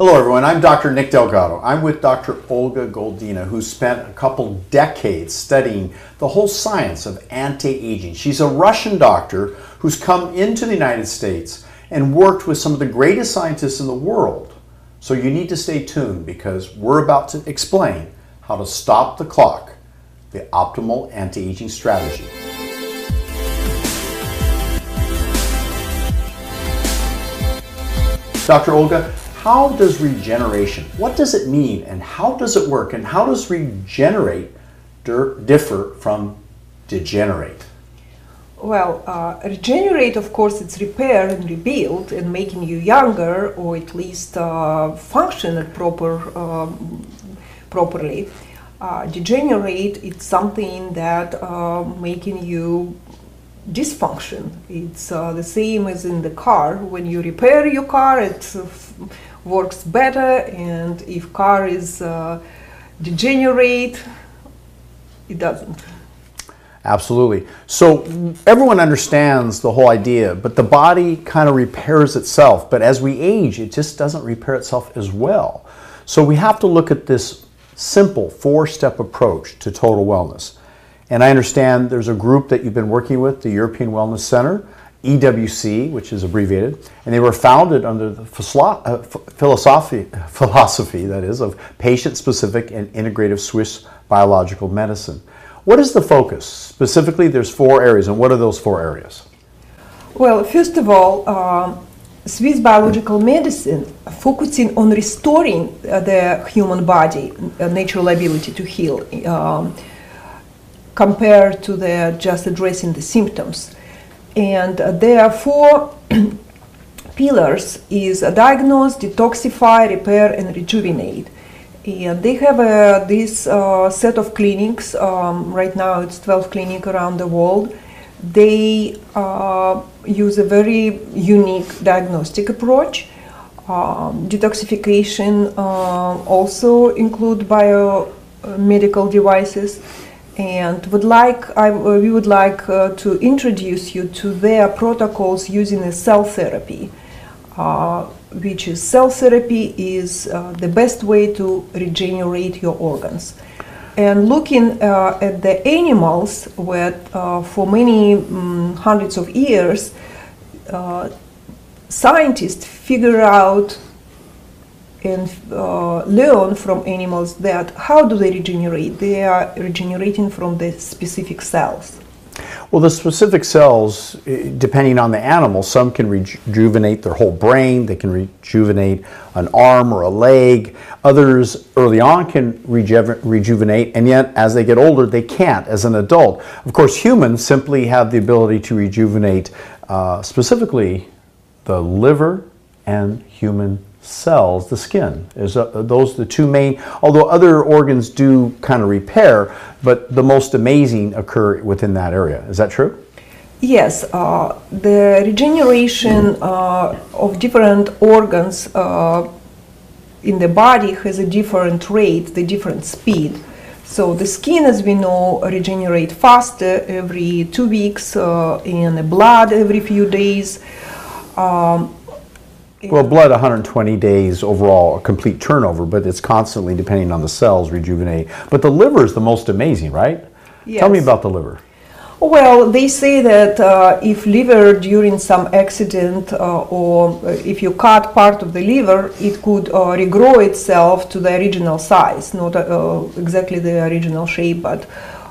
Hello, everyone. I'm Dr. Nick Delgado. I'm with Dr. Olga Goldina, who spent a couple decades studying the whole science of anti aging. She's a Russian doctor who's come into the United States and worked with some of the greatest scientists in the world. So you need to stay tuned because we're about to explain how to stop the clock, the optimal anti aging strategy. Dr. Olga, how does regeneration, what does it mean and how does it work and how does regenerate differ from degenerate? Well, uh, regenerate, of course, it's repair and rebuild and making you younger or at least uh, function proper, um, properly. Uh, degenerate, it's something that uh, making you dysfunction. It's uh, the same as in the car. When you repair your car, it's uh, works better, and if car is uh, degenerate, it doesn't. Absolutely. So everyone understands the whole idea, but the body kind of repairs itself. But as we age, it just doesn't repair itself as well. So we have to look at this simple four step approach to total wellness. And I understand there's a group that you've been working with, the European Wellness Center, EWC, which is abbreviated, and they were founded under the uh, philosophy, philosophy that is, of patient-specific and integrative Swiss biological medicine. What is the focus? Specifically, there's four areas, and what are those four areas? Well, first of all, um, Swiss biological medicine focusing on restoring uh, the human body, uh, natural ability to heal. Um, compared to the just addressing the symptoms. And uh, there are four pillars is diagnose, detoxify, repair, and rejuvenate. And they have uh, this uh, set of clinics. Um, right now, it's 12 clinics around the world. They uh, use a very unique diagnostic approach. Um, detoxification uh, also include biomedical uh, devices and would like I, uh, we would like uh, to introduce you to their protocols using a cell therapy, uh, which is cell therapy is uh, the best way to regenerate your organs. And looking uh, at the animals, where uh, for many um, hundreds of years, scientists figure out and uh, learn from animals that how do they regenerate? They are regenerating from the specific cells. Well, the specific cells, eh, depending on the animal, some can rejuvenate their whole brain, they can rejuvenate an arm or a leg. Others early on can reju rejuvenate, and yet as they get older, they can't as an adult. Of course, humans simply have the ability to rejuvenate uh, specifically the liver and human cells, the skin. Is uh, those the two main? Although other organs do kind of repair, but the most amazing occur within that area. Is that true? Yes, uh, the regeneration uh, of different organs uh, in the body has a different rate, the different speed. So the skin, as we know, regenerate faster every two weeks, uh, and the blood every few days. Um, well, blood 120 days overall, a complete turnover, but it's constantly depending on the cells rejuvenate. But the liver is the most amazing, right? Yes. Tell me about the liver. Well, they say that uh, if liver during some accident uh, or if you cut part of the liver, it could uh, regrow itself to the original size, not uh, exactly the original shape, but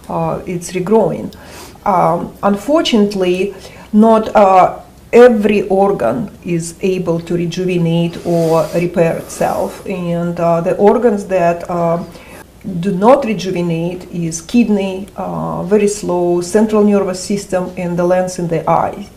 uh, it's regrowing. Um, unfortunately, not uh, every organ is able to rejuvenate or repair itself. And uh, the organs that uh, do not rejuvenate is kidney uh, very slow central nervous system and the lens in the eye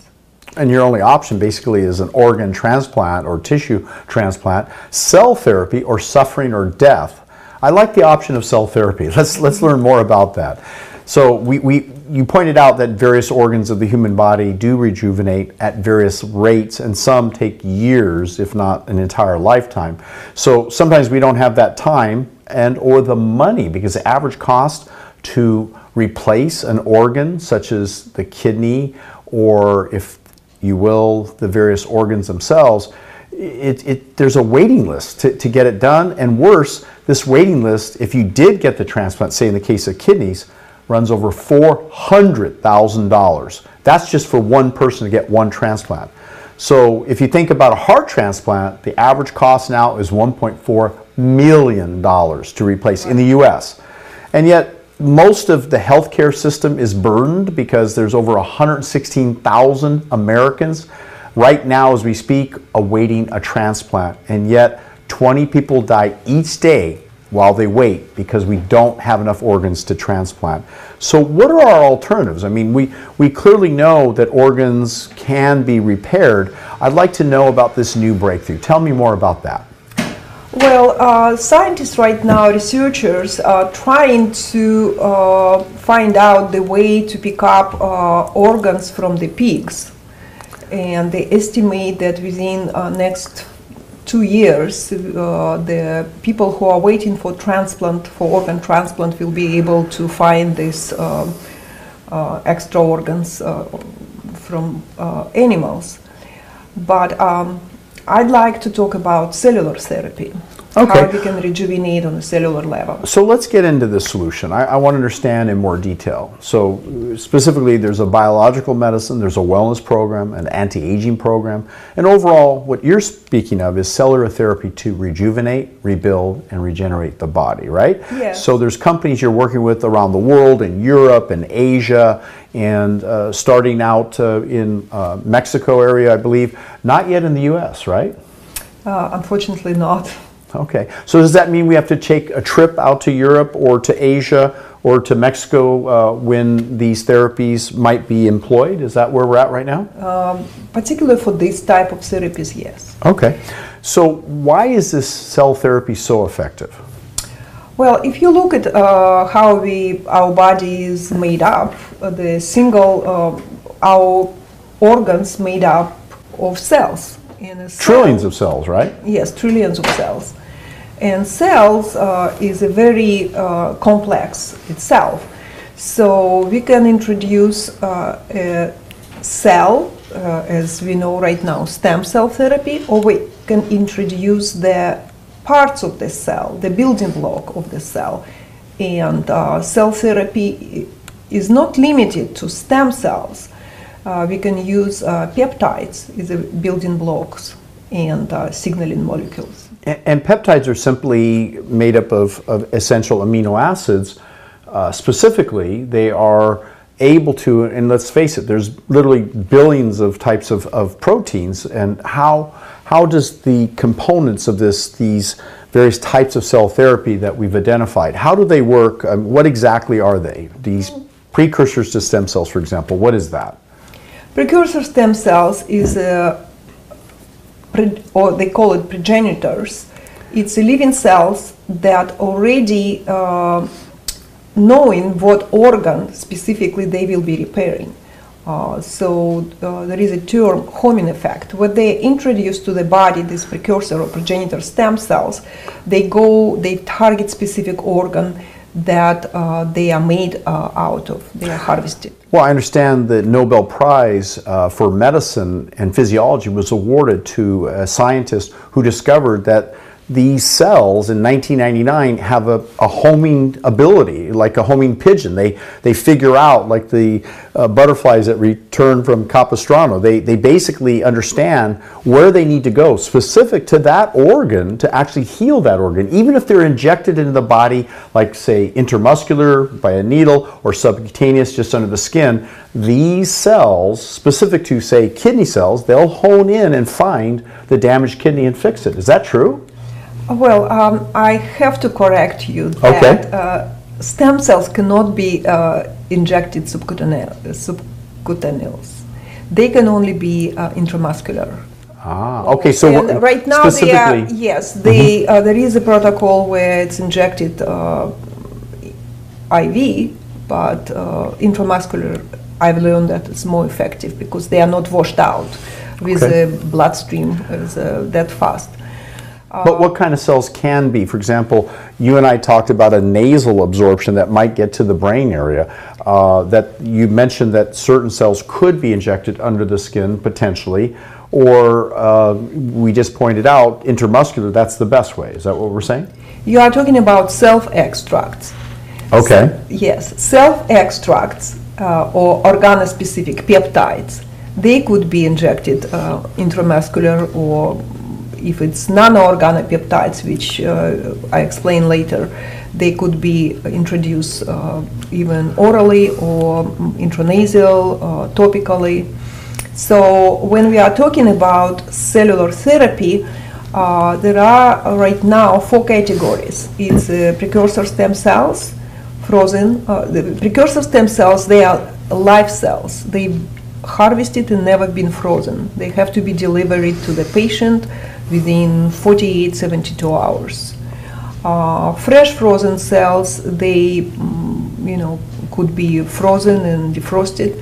and your only option basically is an organ transplant or tissue transplant cell therapy or suffering or death. I like the option of cell therapy. Let's let's learn more about that. So we, we, you pointed out that various organs of the human body do rejuvenate at various rates, and some take years, if not an entire lifetime. So sometimes we don't have that time and or the money because the average cost to replace an organ, such as the kidney, or if you will, the various organs themselves, it, it, there's a waiting list to, to get it done. And worse, this waiting list, if you did get the transplant, say in the case of kidneys, runs over $400,000. That's just for one person to get one transplant. So if you think about a heart transplant, the average cost now is $1.4 million to replace in the US. And yet, most of the healthcare system is burdened because there's over 116,000 Americans right now as we speak awaiting a transplant. And yet, 20 people die each day while they wait because we don't have enough organs to transplant. So, what are our alternatives? I mean, we, we clearly know that organs can be repaired. I'd like to know about this new breakthrough. Tell me more about that. Well, uh, scientists right now, researchers, are trying to uh, find out the way to pick up uh, organs from the pigs. And they estimate that within uh, next two years, uh, the people who are waiting for transplant, for organ transplant, will be able to find these uh, uh, extra organs from animals. But um, I'd like to talk about cellular therapy. Okay. How we can rejuvenate on a cellular level. So let's get into the solution. I, I, want to understand in more detail. So specifically, there's a biological medicine, there's a wellness program, an anti-aging program, and overall, what you're speaking of is cellular therapy to rejuvenate, rebuild, and regenerate the body, right? Yes. So there's companies you're working with around the world, in Europe and Asia, and uh, starting out uh, in uh, Mexico area, I believe. Not yet in the U.S., right? Uh, unfortunately, not. Okay. So does that mean we have to take a trip out to Europe or to Asia or to Mexico uh, when these therapies might be employed? Is that where we're at right now? Um, particularly for this type of therapies, yes. Okay. So why is this cell therapy so effective? Well, if you look at uh, how we our body is made up, uh, the single uh, our organs made up of cells. In a cell, trillions of cells, right? Yes, trillions of cells. And cells uh, is a very uh, complex itself. So we can introduce uh, a cell, uh, as we know right now, stem cell therapy, or we can introduce the parts of the cell, the building block of the cell. And uh, cell therapy is not limited to stem cells. Uh, we can use peptides as building blocks and signaling molecules. And, peptides are simply made up of, of essential amino acids. Uh, specifically, they are able to, and let's face it, there's literally billions of types of, of proteins. And how, how does the components of this, these various types of cell therapy that we've identified, how do they work? Um, what exactly are they? These precursors to stem cells, for example, what is that? Precursor stem cells is a or they call it progenitors. It's living cells that already uh, knowing what organ specifically they will be repairing. Uh, so uh, there is a term homing effect. When they introduce to the body this precursor or progenitor stem cells, they go, they target specific organ that uh, they are made uh, out of, they are harvested. Well, I understand the Nobel Prize uh, for Medicine and Physiology was awarded to a scientist who discovered that these cells in 1999 have a, a, homing ability, like a homing pigeon. They, they figure out, like the uh, butterflies that return from Capistrano, they, they basically understand where they need to go specific to that organ to actually heal that organ, even if they're injected into the body, like, say, intramuscular by a needle or subcutaneous just under the skin. These cells, specific to, say, kidney cells, they'll hone in and find the damaged kidney and fix it. Is that true? Well, um, I have to correct you that okay. uh, stem cells cannot be uh, injected subcutaneous. They can only be uh, intramuscular. Ah, okay. So and right now, they are, yes, they, mm-hmm. Uh, there is a protocol where it's injected uh, IV, but uh, intramuscular. I've learned that it's more effective because they are not washed out with okay. the bloodstream that fast. But what kind of cells can be? For example, you and I talked about a nasal absorption that might get to the brain area. Uh, that you mentioned that certain cells could be injected under the skin potentially. or uh, we just pointed out intramuscular, that's the best way. Is that what we're saying? You are talking about self extracts. Okay. Yes, self extracts uh, or organospecific peptides. They could be injected uh, intramuscular or if it's non-organopeptides, which uh, I explain later, they could be introduced uh, even orally or intranasal, uh, topically. So when we are talking about cellular therapy, uh, there are right now four categories. It's uh, precursor stem cells, frozen. Uh, the precursor stem cells, they are live cells. They harvested and never been frozen. They have to be delivered to the patient within 48, 72 hours. Uh, fresh frozen cells, they, mm, you know, could be frozen and defrosted.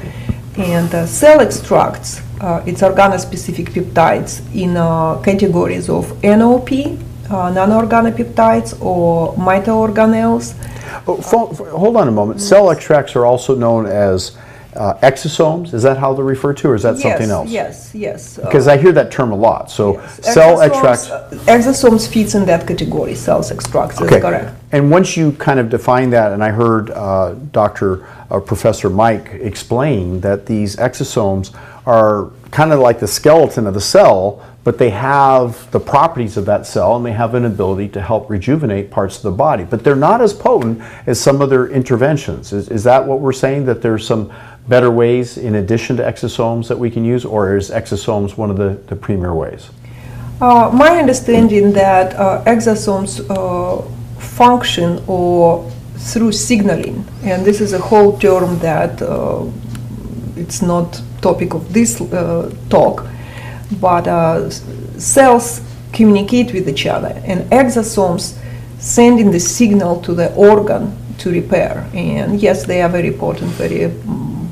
And uh, cell extracts, uh, it's organospecific peptides in uh, categories of NOP, uh, non-organopeptides, or mitoorganelles. Oh, hold on a moment. Cell extracts are also known as uh, exosomes. Is that how they're referred to, or is that something else? Yes, yes. uh, Because I hear that term a lot. So yes. cell Exosomes, extracts. uh, Exosomes fits in that category, cells extracts, Okay. correct. And once you kind of define that, and I heard uh, Dr. Uh, Professor Mike explain that these exosomes are kind of like the skeleton of the cell, but they have the properties of that cell and they have an ability to help rejuvenate parts of the body. But they're not as potent as some of their interventions. Is, is that what we're saying? That there's some better ways in addition to exosomes that we can use, or is exosomes one of the, the premier ways? Uh, my understanding that uh, exosomes uh, function or through signaling, and this is a whole term that uh, it's not topic of this uh, talk, but uh, cells communicate with each other, and exosomes sending the signal to the organ to repair. And yes, they are very important, very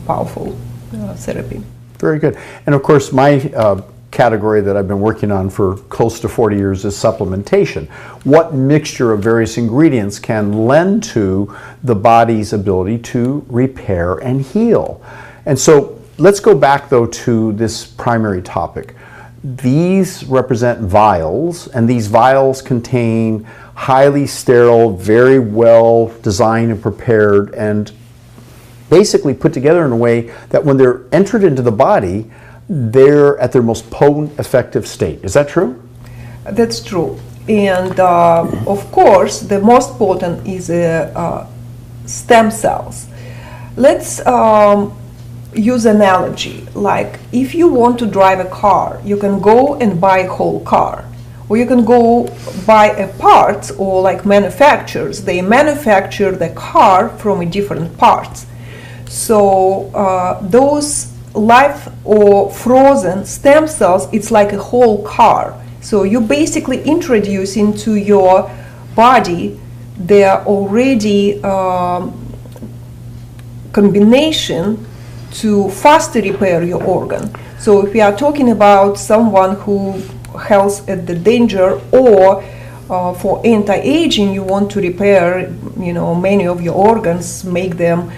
powerful uh, therapy. Very good. And of course, my uh, category that I've been working on for close to 40 years is supplementation. What mixture of various ingredients can lend to the body's ability to repair and heal? And so let's go back though to this primary topic. These represent vials, and these vials contain highly sterile, very well designed and prepared, and basically put together in a way that when they're entered into the body, they're at their most potent, effective state. Is that true? That's true. And uh, of course, the most potent is uh, uh, stem cells. Let's um, use analogy. Like if you want to drive a car, you can go and buy a whole car. Or you can go buy a parts or like manufacturers. They manufacture the car from different parts. So uh, those live or frozen stem cells, it's like a whole car. So you basically introduce into your body their already um, combination to faster repair your organ. So if we are talking about someone who has at the danger or uh, for anti-aging, you want to repair, you know, many of your organs, make them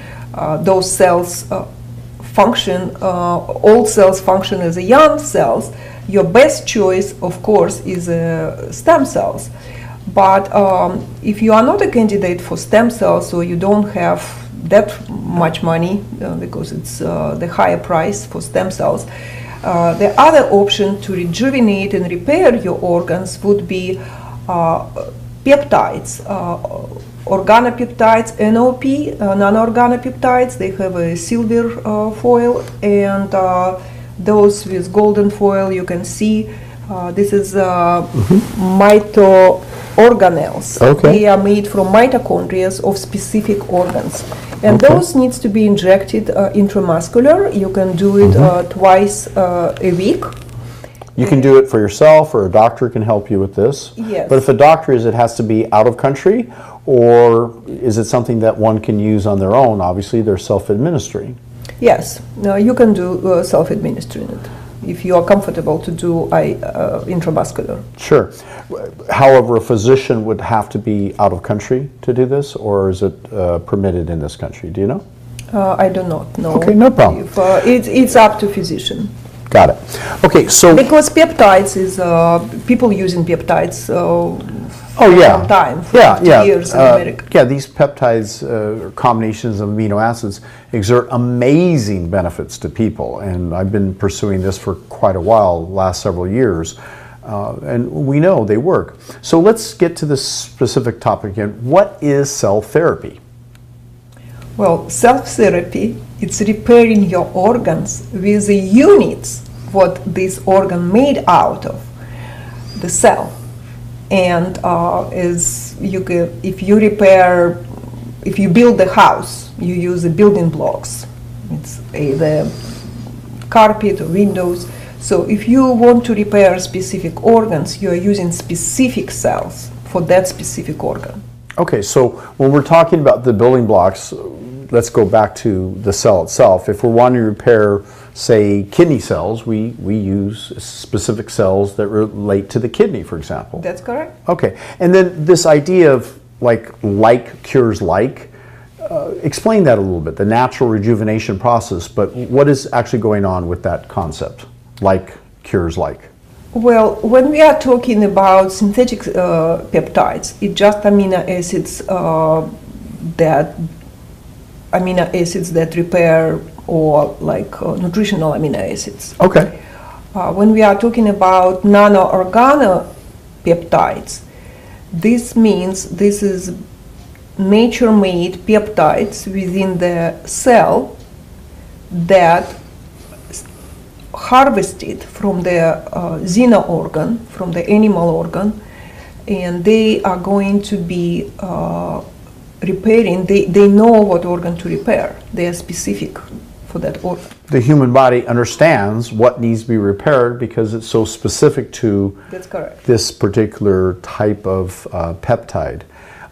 those cells uh, function, uh, old cells function as young cells. Your best choice, of course, is uh, stem cells. But um, if you are not a candidate for stem cells, or you don't have that much money uh, because it's uh, the higher price for stem cells, uh, the other option to rejuvenate and repair your organs would be uh, peptides, uh, organopeptides, NOP, uh, non-organopeptides. They have a silver uh, foil, and uh, those with golden foil you can see. Uh, this is uh, mitoorganelles. Okay. They are made from mitochondria of specific organs, and Okay. those needs to be injected uh, intramuscular. You can do it uh, twice uh, a week. You can do it for yourself, or a doctor can help you with this. Yes. But if a doctor is, it has to be out of country, or is it something that one can use on their own? Obviously, they're self-administering. Yes, no, you can do uh, self-administering it if you are comfortable to do I, uh, intramuscular. Sure. However, a physician would have to be out of country to do this, or is it uh, permitted in this country? Do you know? Uh, I do not know. Okay, no problem. If, uh, it's, it's up to physician. Got it. Okay, so Because peptides is uh, people using peptides. Oh yeah, long time, for yeah, 50 yeah, years in Uh, America. yeah. These peptides, uh, combinations of amino acids, exert amazing benefits to people, and I've been pursuing this for quite a while, last several years, uh, and we know they work. So let's get to this specific topic again. What is cell therapy? Well, self therapy it's repairing your organs with the units what this organ made out of, the cell. And uh, as you if you repair, if you build the house, you use the building blocks. It's either carpet or windows. So if you want to repair specific organs, you are using specific cells for that specific organ. Okay, so when we're talking about the building blocks, let's go back to the cell itself. If we're wanting to repair, say, kidney cells, we, we use specific cells that relate to the kidney, for example. That's correct. Okay, and then this idea of like like cures like, uh, explain that a little bit, the natural rejuvenation process, but what is actually going on with that concept? Like cures like. Well, when we are talking about synthetic uh, peptides, it's just amino acids uh, that amino acids that repair or like uh, nutritional amino acids. Okay. Uh, when we are talking about nano peptides, this means this is nature-made peptides within the cell that harvested from the uh, xeno organ, from the animal organ, and they are going to be uh, repairing. They, they know what organ to repair. They are specific for that organ. The human body understands what needs to be repaired because it's so specific to That's correct. this particular type of uh, peptide.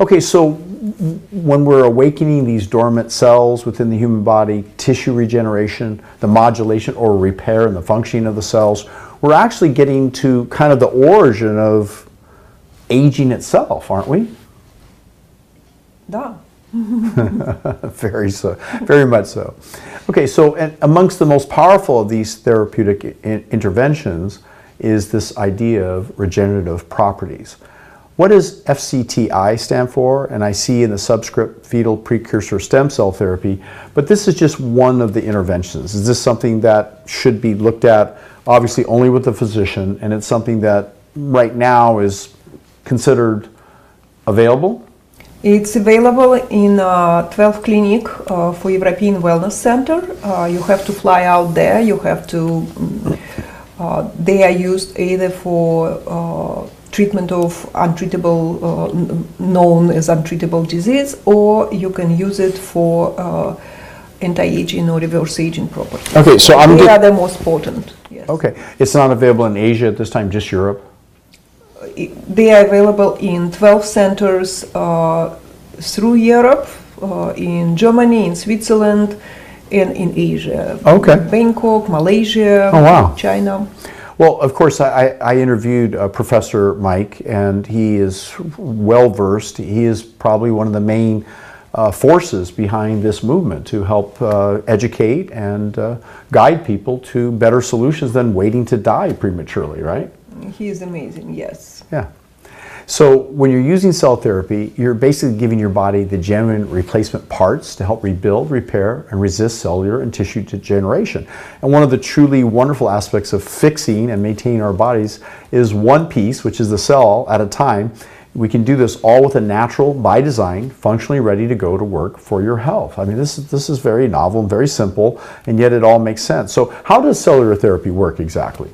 Okay, so when we're awakening these dormant cells within the human body, tissue regeneration, the modulation or repair and the functioning of the cells, we're actually getting to kind of the origin of aging itself, aren't we? Da. very so, very much so. Okay, so amongst the most powerful of these therapeutic interventions is this idea of regenerative properties. What does FCTI stand for? And I see in the subscript fetal precursor stem cell therapy, but this is just one of the interventions. Is this something that should be looked at obviously only with the physician and it's something that right now is considered available? It's available in uh, 12 clinic uh, for European Wellness Center. Uh, you have to fly out there. You have to. uh, they are used either for uh, treatment of untreatable, uh, known as untreatable disease, or you can use it for uh, anti-aging or reverse aging properties. Okay, so I'm they get- are the most potent. Yes. Okay, it's not available in Asia at this time, just Europe? They are available in 12 centers uh, through Europe, uh, in Germany, in Switzerland, and in Asia. Okay. Bangkok, Malaysia, Oh, wow. China. Well, of course, I, I interviewed uh, Professor Mike, and he is well versed. He is probably one of the main uh, forces behind this movement to help uh, educate and uh, guide people to better solutions than waiting to die prematurely, right? He is amazing, yes. Yeah. So when you're using cell therapy, you're basically giving your body the genuine replacement parts to help rebuild, repair, and resist cellular and tissue degeneration. And one of the truly wonderful aspects of fixing and maintaining our bodies is one piece, which is the cell at a time. We can do this all with a natural, by design, functionally ready to go to work for your health. I mean, this is, this is very novel and very simple, and yet it all makes sense. So, how does cellular therapy work exactly?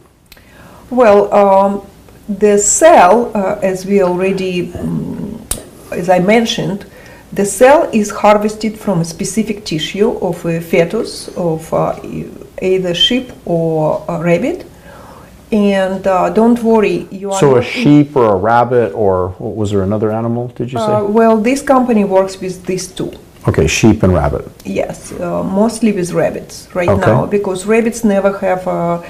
Well, um, the cell, uh, as we already, mm, as I mentioned, the cell is harvested from a specific tissue of a fetus of uh, either sheep or a rabbit. And uh, don't worry, you are So, a sheep or a rabbit, or what was there another animal, did you say? Uh, well, this company works with these two. Okay, sheep and rabbit. Yes, uh, mostly with rabbits right Okay. now because rabbits never have uh,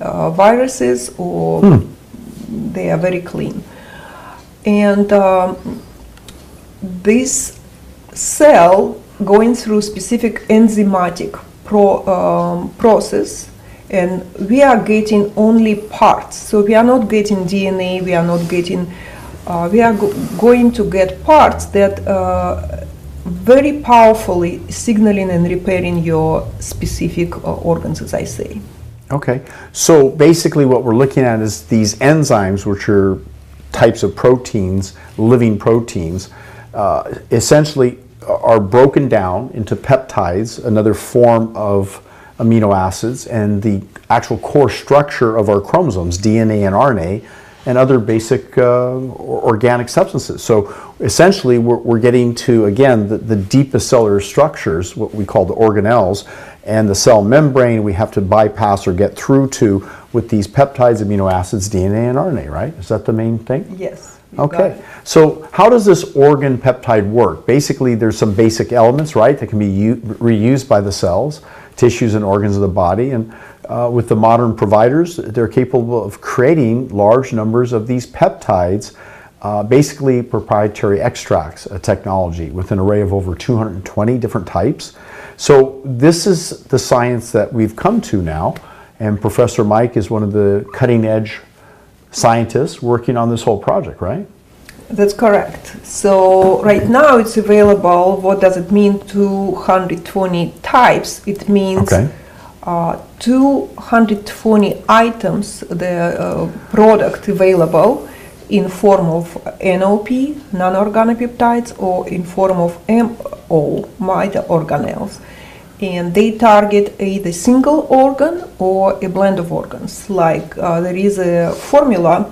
uh, viruses or Hmm. they are very clean. And um, this cell going through specific enzymatic pro, um, process and we are getting only parts. So we are not getting DNA. We are not getting. Uh, we are go- going to get parts that uh, very powerfully signaling and repairing your specific uh, organs, as I say. Okay. So basically, what we're looking at is these enzymes, which are types of proteins, living proteins, uh, essentially are broken down into peptides, another form of amino acids, and the actual core structure of our chromosomes, DNA and RNA, and other basic uh, organic substances. So essentially, we're, we're getting to, again, the, the deepest cellular structures, what we call the organelles, and the cell membrane we have to bypass or get through to with these peptides, amino acids, DNA, and RNA, right? Is that the main thing? Yes. Okay, so how does this organ peptide work? Basically, there's some basic elements, right, that can be u- reused by the cells, tissues, and organs of the body. And uh, with the modern providers, they're capable of creating large numbers of these peptides, uh, basically proprietary extracts uh, technology with an array of over 220 different types. So, this is the science that we've come to now. And Professor Mike is one of the cutting edge scientists working on this whole project, right? That's correct. So right now it's available. What does it mean? 220 types. It means Okay. Uh, 220 items, the uh, product available in form of NOP, non-organopeptides, or in form of MO, mitoorganelles. And they target either single organ or a blend of organs. Like uh, there is a formula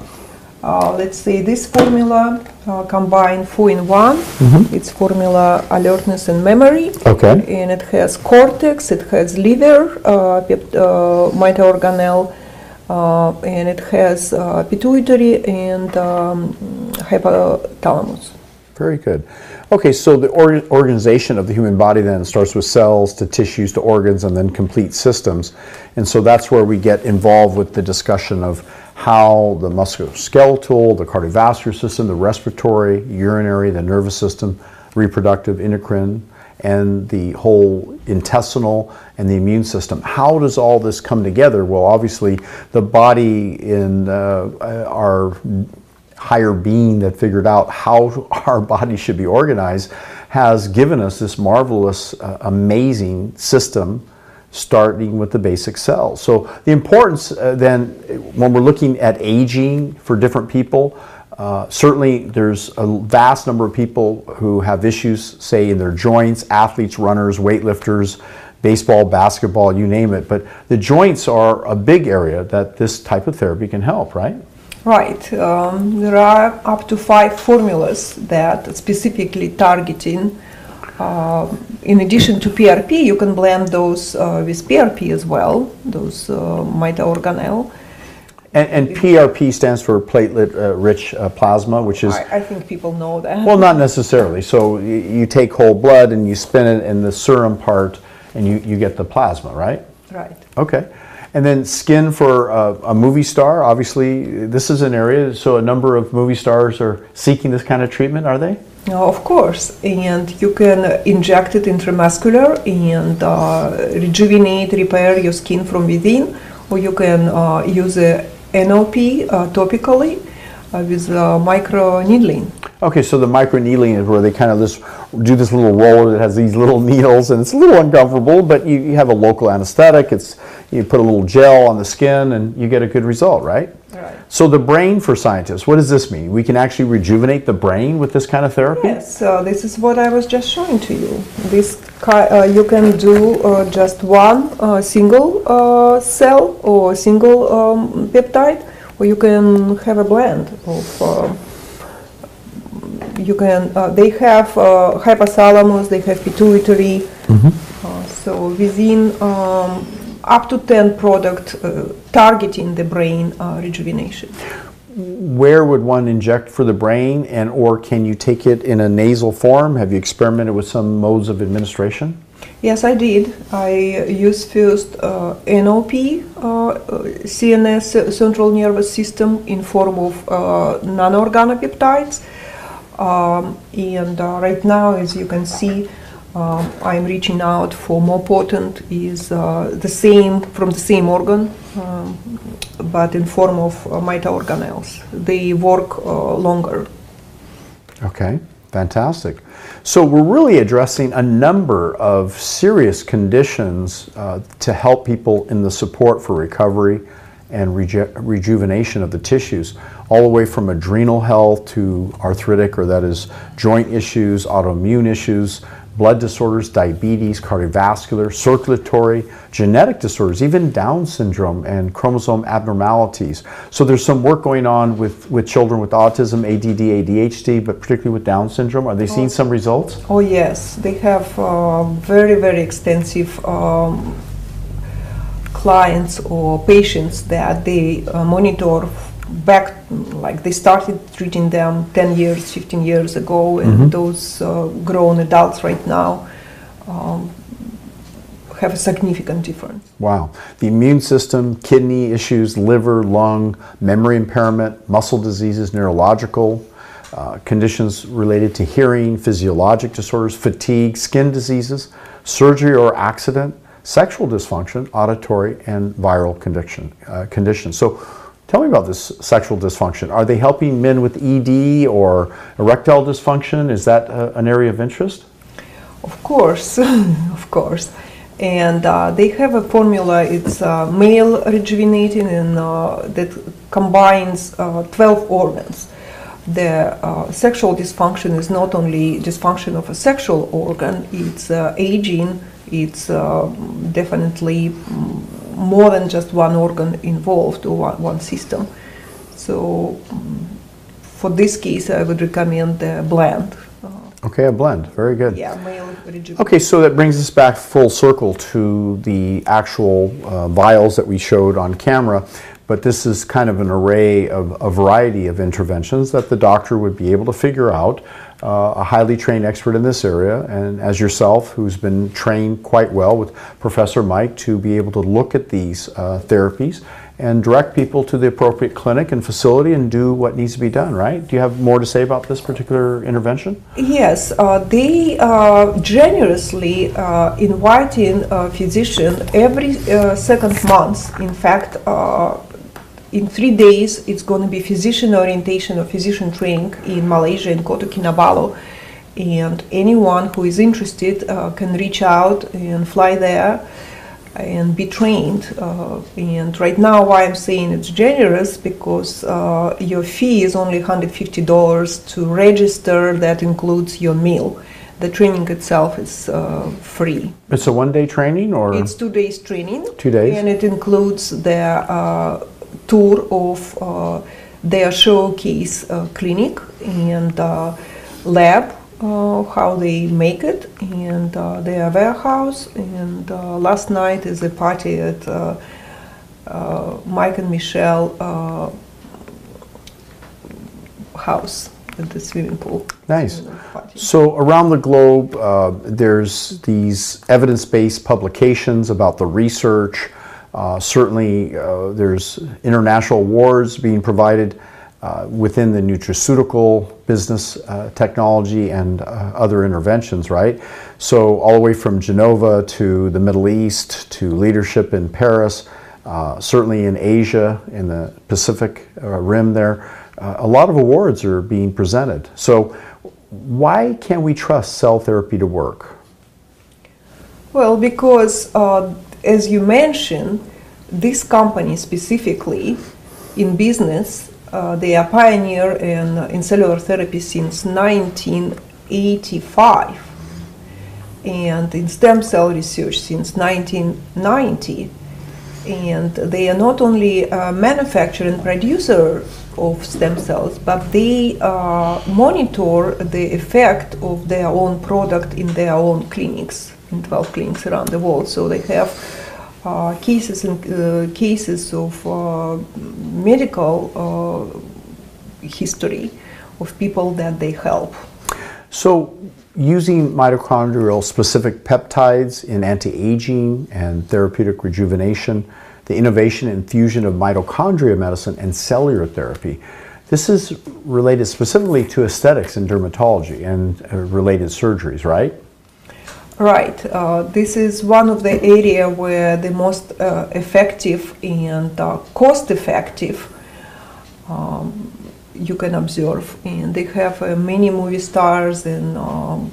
uh, let's say this formula uh, combine four in one. It's formula alertness and memory. Okay. And it has cortex, it has liver, uh, pep- uh, mitoorganelle, uh, and it has uh, pituitary and um, hypothalamus. Very good. Okay, so the or- organization of the human body then starts with cells to tissues to organs and then complete systems. And so that's where we get involved with the discussion of how the musculoskeletal, the cardiovascular system, the respiratory, urinary, the nervous system, reproductive, endocrine, and the whole intestinal and the immune system. How does all this come together? Well, obviously, the body in uh, our higher being that figured out how our body should be organized has given us this marvelous, uh, amazing system starting with the basic cells. So, the importance uh, then, when we're looking at aging for different people, uh, certainly there's a vast number of people who have issues, say, in their joints, athletes, runners, weightlifters, baseball, basketball, you name it. But the joints are a big area that this type of therapy can help, right? Right. Um, there are up to five formulas that specifically targeting. Uh, in addition to PRP, you can blend those uh, with PRP as well, those uh, mitoorganelle. And, and PRP stands for platelet uh, rich uh, plasma, which is, I, I think people know that. well, not necessarily. So y- you take whole blood and you spin it in the serum part and you, you get the plasma, right? right. Okay. And then skin for uh, a movie star. Obviously, this is an area, so a number of movie stars are seeking this kind of treatment, are they? Uh, Of course, and you can inject it intramuscular and uh, rejuvenate, repair your skin from within, or you can uh, use a NOP uh, topically uh, with uh, micro needling. Okay, so the micro needling is where they kind of just do this little roller that has these little needles, and it's a little uncomfortable, but you, you have a local anesthetic. It's you put a little gel on the skin, and you get a good result, right? Right. So the brain for scientists, what does this mean? We can actually rejuvenate the brain with this kind of therapy. Yes, so this is what I was just showing to you. This uh, you can do uh, just one uh, single uh, cell or single um, peptide, or you can have a blend of. Uh, you can. Uh, they have uh, hypothalamus. They have pituitary. Uh, so within um, up to ten product uh, targeting the brain uh, rejuvenation. Where would one inject for the brain, and or can you take it in a nasal form? Have you experimented with some modes of administration? Yes, I did. I used first uh, NOP, uh, CNS, central nervous system, in form of uh, non-organopeptides. Um, and uh, right now, as you can see, um, I'm reaching out for more potent is uh, the same from the same organ, um, but in form of uh, mitoorganelles. They work uh, longer. Okay, fantastic. So we're really addressing a number of serious conditions uh, to help people in the support for recovery and reju- rejuvenation of the tissues, all the way from adrenal health to arthritic, or that is joint issues, autoimmune issues, blood disorders, diabetes, cardiovascular, circulatory, genetic disorders, even Down syndrome and chromosome abnormalities. So there's some work going on with, with children with autism, ADD, ADHD, but particularly with Down syndrome. Are they seeing some results? Oh yes, they have uh, very very extensive um, clients or patients that they uh, monitor back like they started treating them 10 years 15 years ago and those uh, grown adults right now um, have a significant difference Wow. The immune system, kidney issues, liver, lung, memory impairment, muscle diseases, neurological uh, conditions related to hearing, physiologic disorders, fatigue, skin diseases, surgery or accident, sexual dysfunction, auditory, and viral condition, uh, conditions. So tell me about this sexual dysfunction. Are they helping men with ED or erectile dysfunction? Is that uh, an area of interest? Of course, of course. And uh, they have a formula, it's uh, male rejuvenating, and uh, that combines uh, 12 organs. The sexual dysfunction is not only dysfunction of a sexual organ, it's aging, it's definitely mm, more than just one organ involved or one, one system. So, mm, for this case, I would recommend a blend. Okay, a blend. Very good. yeah, male. Okay, so that brings us back full circle to the actual uh, vials that we showed on camera. But this is kind of an array of a variety of interventions that the doctor would be able to figure out. Uh, a highly trained expert in this area, and as yourself, who's been trained quite well with Professor Mike, to be able to look at these uh, therapies and direct people to the appropriate clinic and facility and do what needs to be done, right? Do you have more to say about this particular intervention? Yes, uh, they uh, generously uh, inviting a physician every uh, second month. In fact, uh, in three days, it's going to be physician orientation or physician training in Malaysia in Kota Kinabalu. And anyone who is interested uh, can reach out and fly there and be trained. Uh, and right now, why I'm saying it's generous because uh, your fee is only $150 to register. That includes your meal. The training itself is uh, free. It's a one day training or? It's two days training. Two days? And it includes the uh, tour of uh, their showcase uh, clinic and uh, lab, uh, how they make it, and uh, their warehouse. And uh, last night is a party at uh, uh, Mike and Michelle uh, house at the swimming pool. Nice. So around the globe, uh, there's these evidence-based publications about the research. Uh, certainly, uh, there's international awards being provided uh, within the nutraceutical business, uh, technology, and uh, other interventions. Right. So all the way from Genova to the Middle East to leadership in Paris. Certainly in Asia, in the Pacific Rim, there, a lot of awards are being presented. So, why can't we trust cell therapy to work? Well, because uh, as you mentioned, this company specifically in business, uh, they are pioneer in, in cellular therapy since 1985 and in stem cell research since 1990. And they are not only a manufacturer and producer of stem cells, but they uh, monitor the effect of their own product in their own clinics, in 12 clinics around the world. So they have uh, cases and uh, cases of uh, medical uh, history of people that they help. So, using mitochondrial specific peptides in anti aging and therapeutic rejuvenation, the innovation and fusion of mitochondria medicine and cellular therapy. This is related specifically to aesthetics and dermatology and related surgeries, right? Right. Uh, this is one of the area where the most uh, effective and uh, cost-effective um, you can observe, and they have uh, many movie stars and um,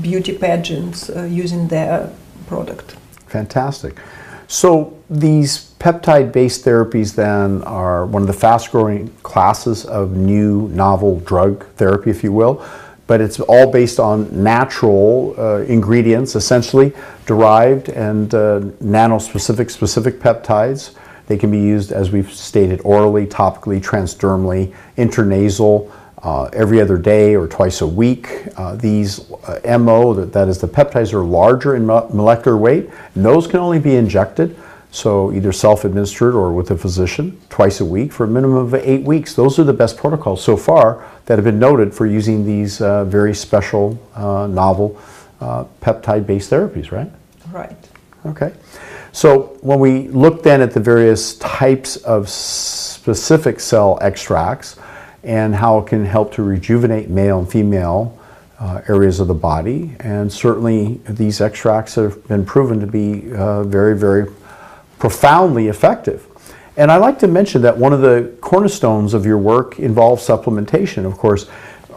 beauty pageants uh, using their product. Fantastic. So these peptide-based therapies then are one of the fast-growing classes of new novel drug therapy, if you will. But it's all based on natural uh, ingredients, essentially derived and uh, nano-specific specific peptides. They can be used, as we've stated, orally, topically, transdermally, intranasal, uh, every other day or twice a week. Uh, these uh, MO, that, that is, the peptides are larger in mo- molecular weight, and those can only be injected. So either self-administered or with a physician twice a week for a minimum of eight weeks. Those are the best protocols so far that have been noted for using these uh, very special, uh, novel uh, peptide-based therapies, right? Right. Okay. So when we look then at the various types of specific cell extracts and how it can help to rejuvenate male and female uh, areas of the body, and certainly these extracts have been proven to be uh, very, very profoundly effective. And I like to mention that one of the cornerstones of your work involves supplementation. Of course,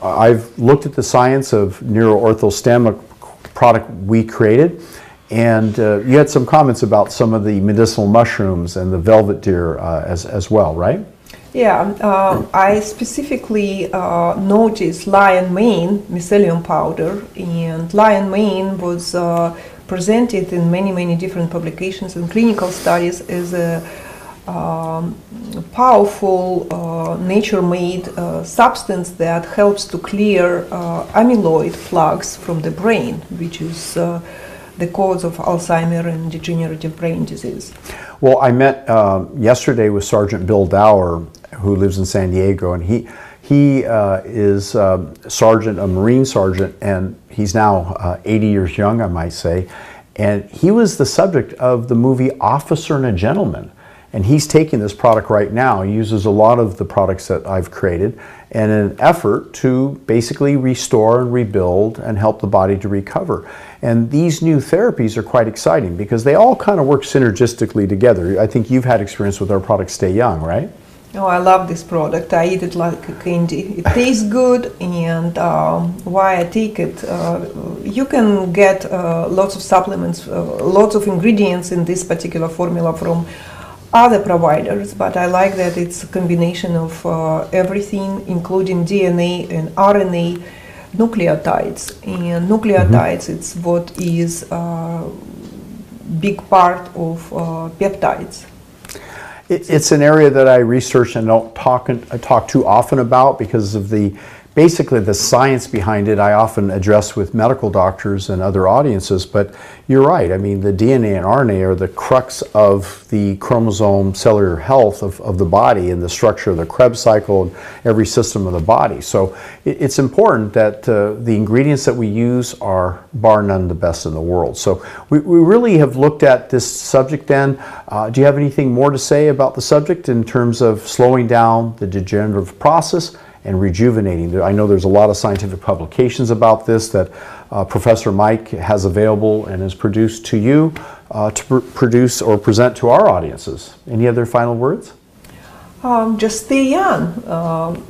I've looked at the science of NeuroOrthoStem, a product we created, and uh, you had some comments about some of the medicinal mushrooms and the velvet deer uh, as, as well, right? Yeah, uh, I specifically uh, noticed lion mane mycelium powder, and lion mane was uh, presented in many, many different publications and clinical studies as a um, powerful uh, nature-made uh, substance that helps to clear uh, amyloid plaques from the brain, which is uh, the cause of Alzheimer and degenerative brain disease. Well, I met um, yesterday with Sergeant Bill Dower, who lives in San Diego, and he he uh, is um, sergeant, a Marine sergeant, and he's now uh, 80 years young, I might say. And he was the subject of the movie Officer and a Gentleman. And he's taking this product right now. He uses a lot of the products that I've created in an effort to basically restore and rebuild and help the body to recover. And these new therapies are quite exciting because they all kind of work synergistically together. I think you've had experience with our product Stay Young, right? Oh, I love this product. I eat it like a candy. It tastes good, and um, why I take it, uh, you can get uh, lots of supplements, uh, lots of ingredients in this particular formula from other providers, but I like that it's a combination of uh, everything, including DNA and RNA nucleotides. And nucleotides, it's what is a big part of uh, peptides. It, it's an area that I research and don't talk, I talk too often about because of the basically the science behind it. I often address with medical doctors and other audiences, but you're right. I mean, the DNA and RNA are the crux of the chromosome cellular health of, of the body and the structure of the Krebs cycle and every system of the body. So it, it's important that uh, the ingredients that we use are bar none the best in the world. So we, we really have looked at this subject then. Uh, do you have anything more to say about the subject in terms of slowing down the degenerative process? And rejuvenating. I know there's a lot of scientific publications about this that uh, Professor Mike has available and has produced to you uh, to pr- produce or present to our audiences. Any other final words? Um, just stay young. Um,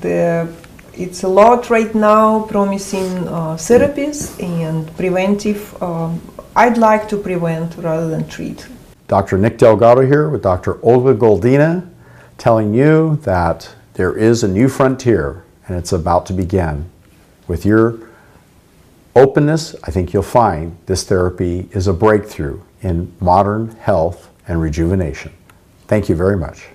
the, it's a lot right now promising uh, therapies and preventive. Um, I'd like to prevent rather than treat. Dr. Nick Delgado here with Dr. Olga Goldina telling you that there is a new frontier and it's about to begin. With your openness, I think you'll find this therapy is a breakthrough in modern health and rejuvenation. Thank you very much.